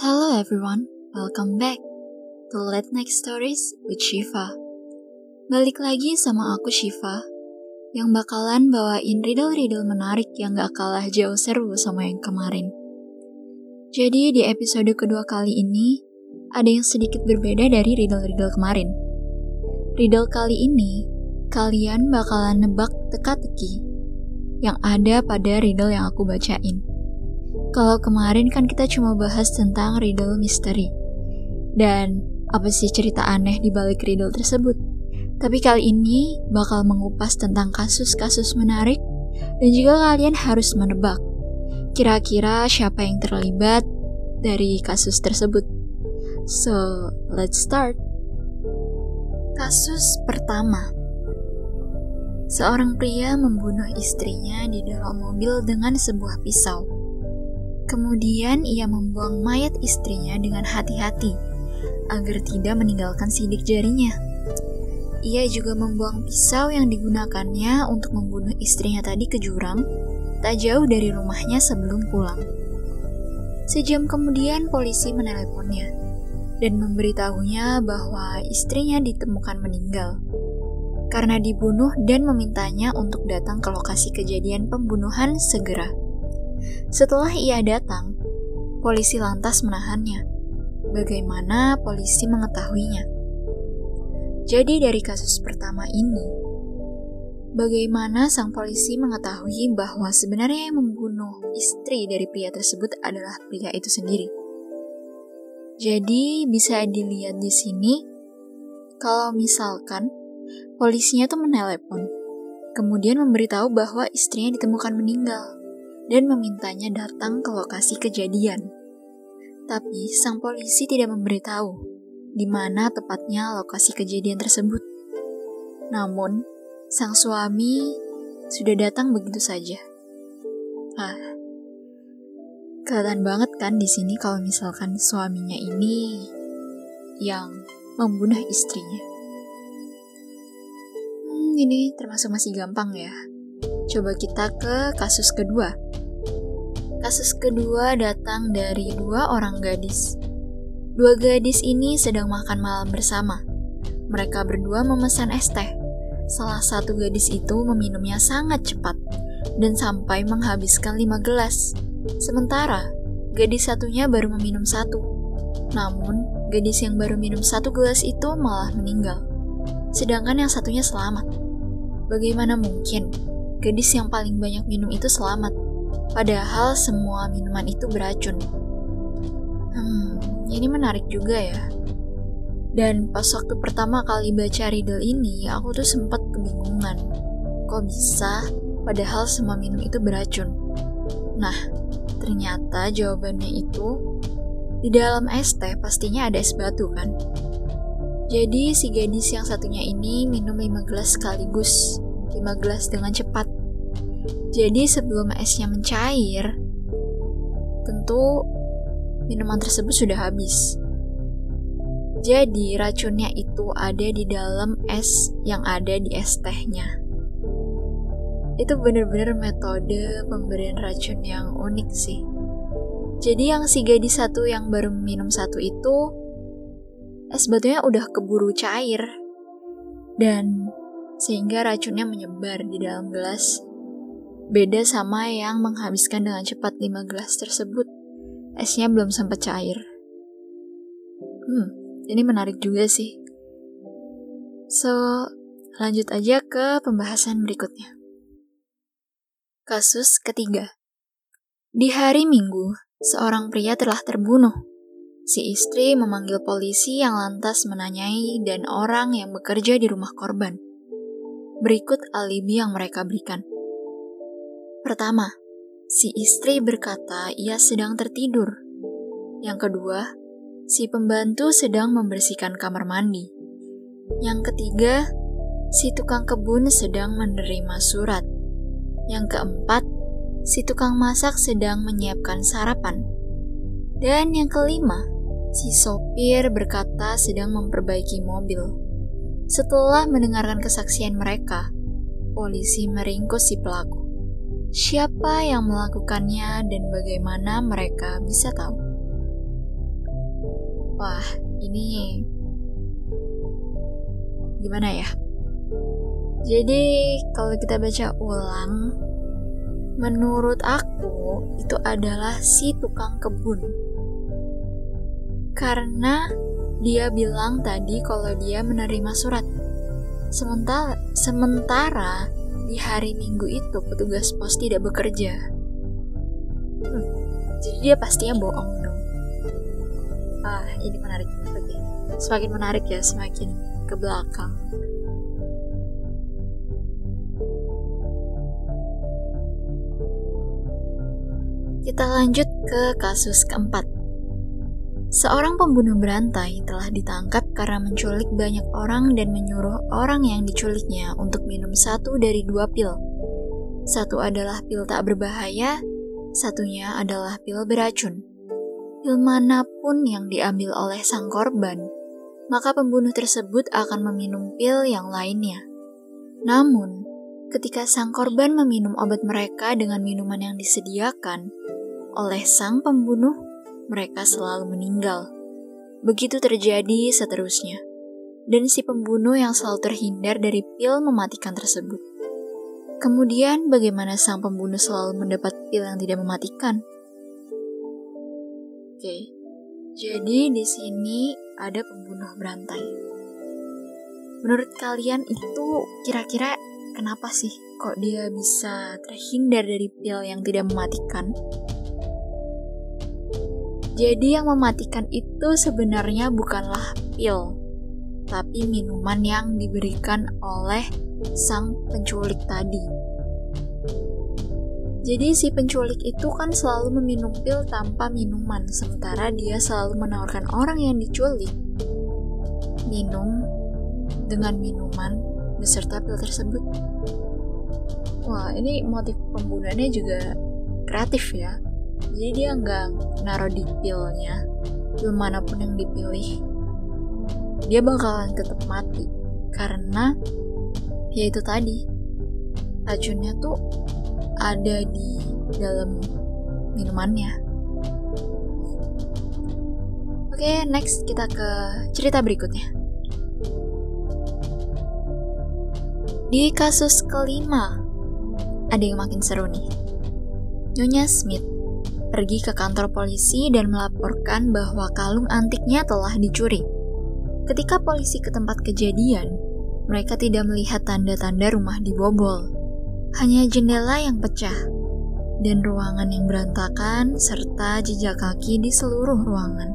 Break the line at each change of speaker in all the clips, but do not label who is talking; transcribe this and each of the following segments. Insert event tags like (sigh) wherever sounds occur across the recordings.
Hello everyone, welcome back to Late Night Stories with Shiva. Balik lagi sama aku Shiva, yang bakalan bawain riddle-riddle menarik yang gak kalah jauh seru sama yang kemarin. Jadi di episode kedua kali ini, ada yang sedikit berbeda dari riddle-riddle kemarin. Riddle kali ini, kalian bakalan nebak teka-teki yang ada pada riddle yang aku bacain. Kalau kemarin kan kita cuma bahas tentang riddle misteri. Dan apa sih cerita aneh di balik riddle tersebut? Tapi kali ini bakal mengupas tentang kasus-kasus menarik dan juga kalian harus menebak kira-kira siapa yang terlibat dari kasus tersebut. So, let's start. Kasus pertama. Seorang pria membunuh istrinya di dalam mobil dengan sebuah pisau. Kemudian ia membuang mayat istrinya dengan hati-hati agar tidak meninggalkan sidik jarinya. Ia juga membuang pisau yang digunakannya untuk membunuh istrinya tadi ke jurang, tak jauh dari rumahnya sebelum pulang. Sejam kemudian polisi meneleponnya dan memberitahunya bahwa istrinya ditemukan meninggal karena dibunuh dan memintanya untuk datang ke lokasi kejadian pembunuhan segera. Setelah ia datang, polisi lantas menahannya. Bagaimana polisi mengetahuinya? Jadi dari kasus pertama ini, bagaimana sang polisi mengetahui bahwa sebenarnya yang membunuh istri dari pria tersebut adalah pria itu sendiri? Jadi bisa dilihat di sini, kalau misalkan polisinya tuh menelepon, kemudian memberitahu bahwa istrinya ditemukan meninggal dan memintanya datang ke lokasi kejadian. Tapi sang polisi tidak memberitahu di mana tepatnya lokasi kejadian tersebut. Namun, sang suami sudah datang begitu saja. Ah, kelihatan banget kan di sini kalau misalkan suaminya ini yang membunuh istrinya. Hmm, ini termasuk masih gampang ya. Coba kita ke kasus kedua. Kasus kedua datang dari dua orang gadis. Dua gadis ini sedang makan malam bersama. Mereka berdua memesan es teh. Salah satu gadis itu meminumnya sangat cepat dan sampai menghabiskan lima gelas. Sementara, gadis satunya baru meminum satu. Namun, gadis yang baru minum satu gelas itu malah meninggal. Sedangkan yang satunya selamat. Bagaimana mungkin gadis yang paling banyak minum itu selamat? Padahal semua minuman itu beracun. Hmm, ini menarik juga ya. Dan pas waktu pertama kali baca riddle ini, aku tuh sempat kebingungan. Kok bisa? Padahal semua minum itu beracun. Nah, ternyata jawabannya itu di dalam es teh pastinya ada es batu kan? Jadi si gadis yang satunya ini minum 5 gelas sekaligus, 5 gelas dengan cepat. Jadi sebelum esnya mencair, tentu minuman tersebut sudah habis. Jadi racunnya itu ada di dalam es yang ada di es tehnya. Itu bener-bener metode pemberian racun yang unik sih. Jadi yang si gadis satu yang baru minum satu itu, es batunya udah keburu cair. Dan sehingga racunnya menyebar di dalam gelas Beda sama yang menghabiskan dengan cepat 5 gelas tersebut. Esnya belum sempat cair. Hmm, ini menarik juga sih. So, lanjut aja ke pembahasan berikutnya. Kasus ketiga. Di hari Minggu, seorang pria telah terbunuh. Si istri memanggil polisi yang lantas menanyai dan orang yang bekerja di rumah korban. Berikut alibi yang mereka berikan. Pertama, si istri berkata ia sedang tertidur. Yang kedua, si pembantu sedang membersihkan kamar mandi. Yang ketiga, si tukang kebun sedang menerima surat. Yang keempat, si tukang masak sedang menyiapkan sarapan. Dan yang kelima, si sopir berkata sedang memperbaiki mobil. Setelah mendengarkan kesaksian mereka, polisi meringkus si pelaku siapa yang melakukannya dan bagaimana mereka bisa tahu. Wah, ini gimana ya? Jadi, kalau kita baca ulang, menurut aku itu adalah si tukang kebun. Karena dia bilang tadi kalau dia menerima surat. Sementara, sementara di hari Minggu itu petugas pos tidak bekerja. Hmm, jadi dia pastinya bohong dong. Ah, ini menarik. Oke. Semakin menarik ya, semakin ke belakang. Kita lanjut ke kasus keempat. Seorang pembunuh berantai telah ditangkap karena menculik banyak orang dan menyuruh orang yang diculiknya untuk minum satu dari dua pil. Satu adalah pil tak berbahaya, satunya adalah pil beracun. Pil mana pun yang diambil oleh sang korban, maka pembunuh tersebut akan meminum pil yang lainnya. Namun, ketika sang korban meminum obat mereka dengan minuman yang disediakan oleh sang pembunuh, mereka selalu meninggal. Begitu terjadi seterusnya. Dan si pembunuh yang selalu terhindar dari pil mematikan tersebut. Kemudian bagaimana sang pembunuh selalu mendapat pil yang tidak mematikan? Oke. Jadi di sini ada pembunuh berantai. Menurut kalian itu kira-kira kenapa sih kok dia bisa terhindar dari pil yang tidak mematikan? Jadi yang mematikan itu sebenarnya bukanlah pil, tapi minuman yang diberikan oleh sang penculik tadi. Jadi si penculik itu kan selalu meminum pil tanpa minuman, sementara dia selalu menawarkan orang yang diculik minum dengan minuman beserta pil tersebut. Wah, ini motif pembunuhannya juga kreatif ya jadi dia nggak naruh di pilnya. Pil mana pun yang dipilih. Dia bakalan tetap mati. Karena ya itu tadi. Racunnya tuh ada di dalam minumannya. Oke okay, next kita ke cerita berikutnya. Di kasus kelima ada yang makin seru nih. Nyonya Smith pergi ke kantor polisi dan melaporkan bahwa kalung antiknya telah dicuri. Ketika polisi ke tempat kejadian, mereka tidak melihat tanda-tanda rumah dibobol. Hanya jendela yang pecah dan ruangan yang berantakan serta jejak kaki di seluruh ruangan.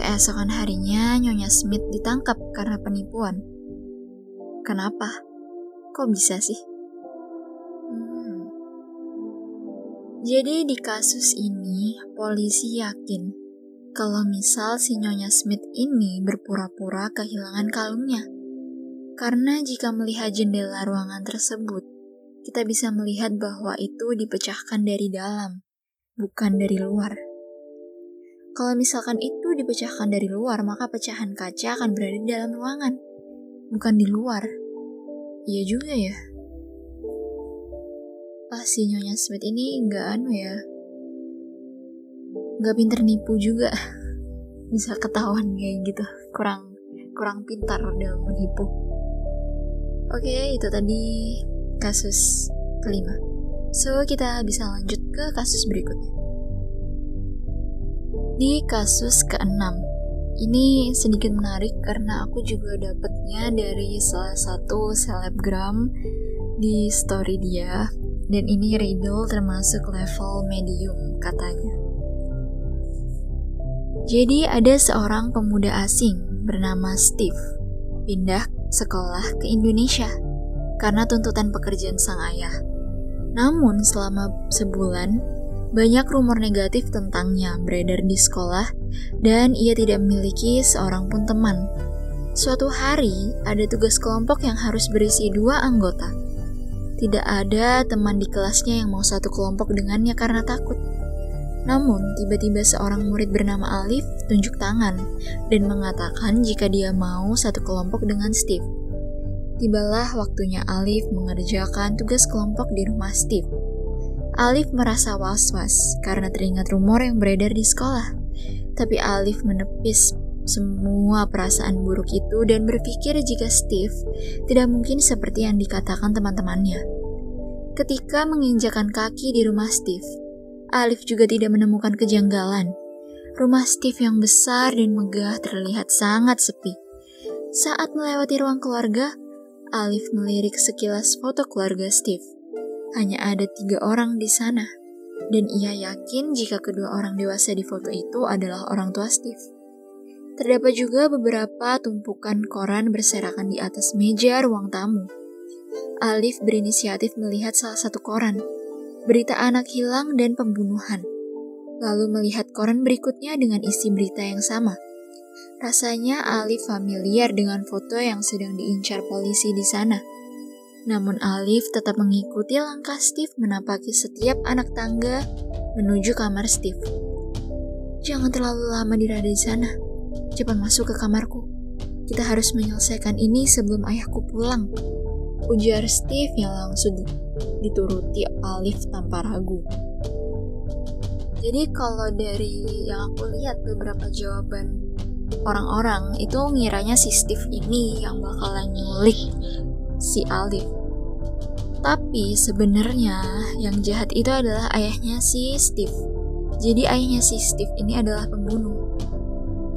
Keesokan harinya, Nyonya Smith ditangkap karena penipuan. Kenapa? Kok bisa sih? Jadi di kasus ini, polisi yakin kalau misal si Nyonya Smith ini berpura-pura kehilangan kalungnya. Karena jika melihat jendela ruangan tersebut, kita bisa melihat bahwa itu dipecahkan dari dalam, bukan dari luar. Kalau misalkan itu dipecahkan dari luar, maka pecahan kaca akan berada di dalam ruangan, bukan di luar. Iya juga ya ah si Nyonya Smith? Ini nggak anu ya? Nggak pinter nipu juga. (laughs) Bisa ketahuan kayak gitu. Kurang kurang pintar dalam menipu. Oke itu tadi kasus kelima. So kita bisa lanjut ke kasus berikutnya. Di kasus keenam. Ini sedikit menarik karena aku juga dapatnya dari salah satu selebgram di story dia dan ini riddle termasuk level medium katanya. Jadi ada seorang pemuda asing bernama Steve pindah sekolah ke Indonesia karena tuntutan pekerjaan sang ayah. Namun selama sebulan, banyak rumor negatif tentangnya beredar di sekolah dan ia tidak memiliki seorang pun teman. Suatu hari, ada tugas kelompok yang harus berisi dua anggota. Tidak ada teman di kelasnya yang mau satu kelompok dengannya karena takut. Namun, tiba-tiba seorang murid bernama Alif tunjuk tangan dan mengatakan jika dia mau satu kelompok dengan Steve. Tibalah waktunya Alif mengerjakan tugas kelompok di rumah Steve. Alif merasa was-was karena teringat rumor yang beredar di sekolah. Tapi Alif menepis semua perasaan buruk itu dan berpikir jika Steve tidak mungkin seperti yang dikatakan teman-temannya. Ketika menginjakan kaki di rumah Steve, Alif juga tidak menemukan kejanggalan. Rumah Steve yang besar dan megah terlihat sangat sepi. Saat melewati ruang keluarga, Alif melirik sekilas foto keluarga Steve. Hanya ada tiga orang di sana, dan ia yakin jika kedua orang dewasa di foto itu adalah orang tua Steve. Terdapat juga beberapa tumpukan koran berserakan di atas meja ruang tamu. Alif berinisiatif melihat salah satu koran, berita anak hilang dan pembunuhan. Lalu melihat koran berikutnya dengan isi berita yang sama. Rasanya Alif familiar dengan foto yang sedang diincar polisi di sana. Namun Alif tetap mengikuti langkah Steve menapaki setiap anak tangga menuju kamar Steve. Jangan terlalu lama dirada di sana. Cepat masuk ke kamarku. Kita harus menyelesaikan ini sebelum ayahku pulang ujar Steve yang langsung dituruti Alif tanpa ragu. Jadi kalau dari yang aku lihat beberapa jawaban orang-orang itu ngiranya si Steve ini yang bakalan nyulik si Alif. Tapi sebenarnya yang jahat itu adalah ayahnya si Steve. Jadi ayahnya si Steve ini adalah pembunuh.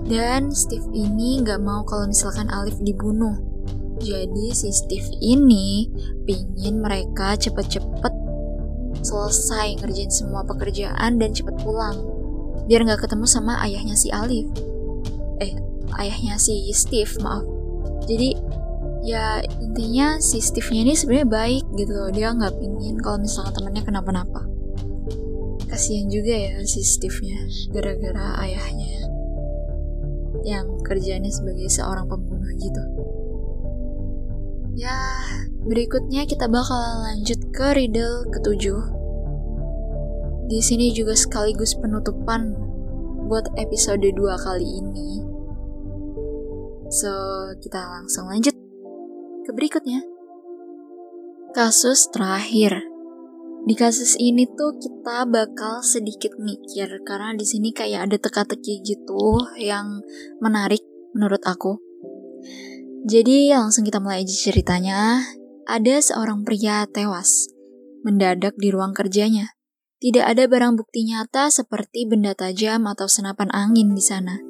Dan Steve ini gak mau kalau misalkan Alif dibunuh jadi si Steve ini pingin mereka cepet-cepet selesai ngerjain semua pekerjaan dan cepet pulang. Biar nggak ketemu sama ayahnya si Alif. Eh, ayahnya si Steve, maaf. Jadi ya intinya si Steve-nya ini sebenarnya baik gitu loh. Dia nggak pingin kalau misalnya temennya kenapa-napa. Kasihan juga ya si Steve-nya gara-gara ayahnya yang kerjanya sebagai seorang pembunuh gitu. Ya, berikutnya kita bakal lanjut ke riddle ketujuh. Di sini juga sekaligus penutupan buat episode 2 kali ini. So, kita langsung lanjut ke berikutnya. Kasus terakhir. Di kasus ini tuh kita bakal sedikit mikir karena di sini kayak ada teka-teki gitu yang menarik menurut aku. Jadi langsung kita mulai aja ceritanya. Ada seorang pria tewas, mendadak di ruang kerjanya. Tidak ada barang bukti nyata seperti benda tajam atau senapan angin di sana.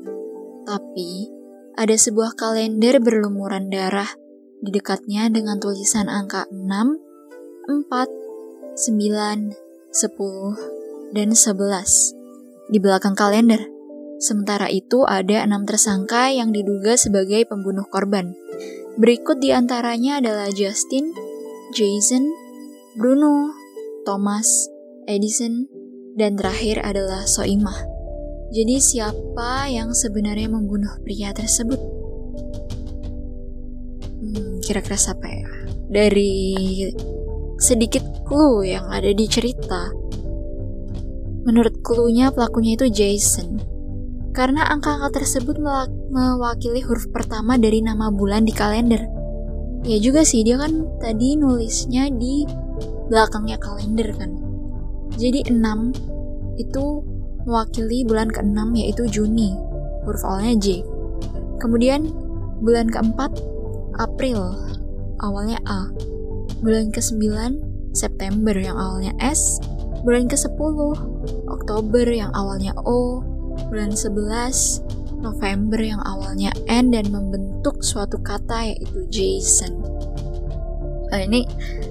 Tapi, ada sebuah kalender berlumuran darah di dekatnya dengan tulisan angka 6, 4, 9, 10, dan 11. Di belakang kalender, Sementara itu ada enam tersangka yang diduga sebagai pembunuh korban. Berikut di antaranya adalah Justin, Jason, Bruno, Thomas, Edison, dan terakhir adalah Soimah. Jadi siapa yang sebenarnya membunuh pria tersebut? Hmm, kira-kira siapa ya? Dari sedikit clue yang ada di cerita, menurut clue-nya pelakunya itu Jason karena angka-angka tersebut mewakili huruf pertama dari nama bulan di kalender. Ya juga sih, dia kan tadi nulisnya di belakangnya kalender kan. Jadi 6 itu mewakili bulan ke-6 yaitu Juni, huruf awalnya J. Kemudian bulan keempat April, awalnya A. Bulan ke-9 September yang awalnya S. Bulan ke-10 Oktober yang awalnya O bulan 11 November yang awalnya N dan membentuk suatu kata yaitu Jason. Nah, ini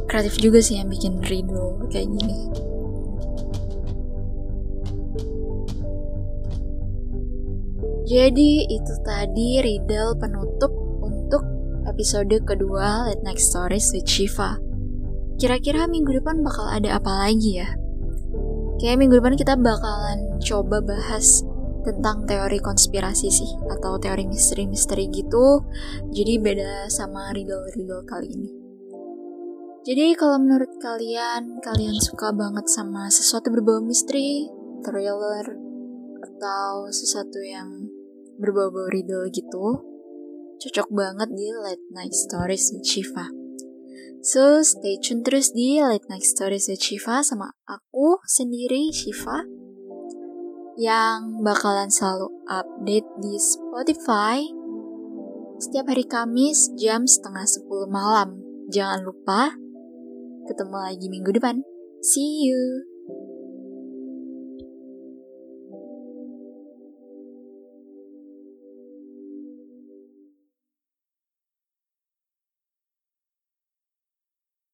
kreatif juga sih yang bikin riddle kayak gini. Jadi itu tadi riddle penutup episode kedua Late Night Stories with Shiva. Kira-kira minggu depan bakal ada apa lagi ya? Kayak minggu depan kita bakalan coba bahas tentang teori konspirasi sih atau teori misteri-misteri gitu. Jadi beda sama riddle-riddle kali ini. Jadi kalau menurut kalian, kalian suka banget sama sesuatu berbau misteri, thriller, atau sesuatu yang berbau-bau riddle gitu, cocok banget di Late Night Stories with Shiva. So, stay tune terus di Late Night Stories with Shiva sama aku sendiri, Shiva, yang bakalan selalu update di Spotify setiap hari Kamis jam setengah 10 malam. Jangan lupa ketemu lagi minggu depan. See you!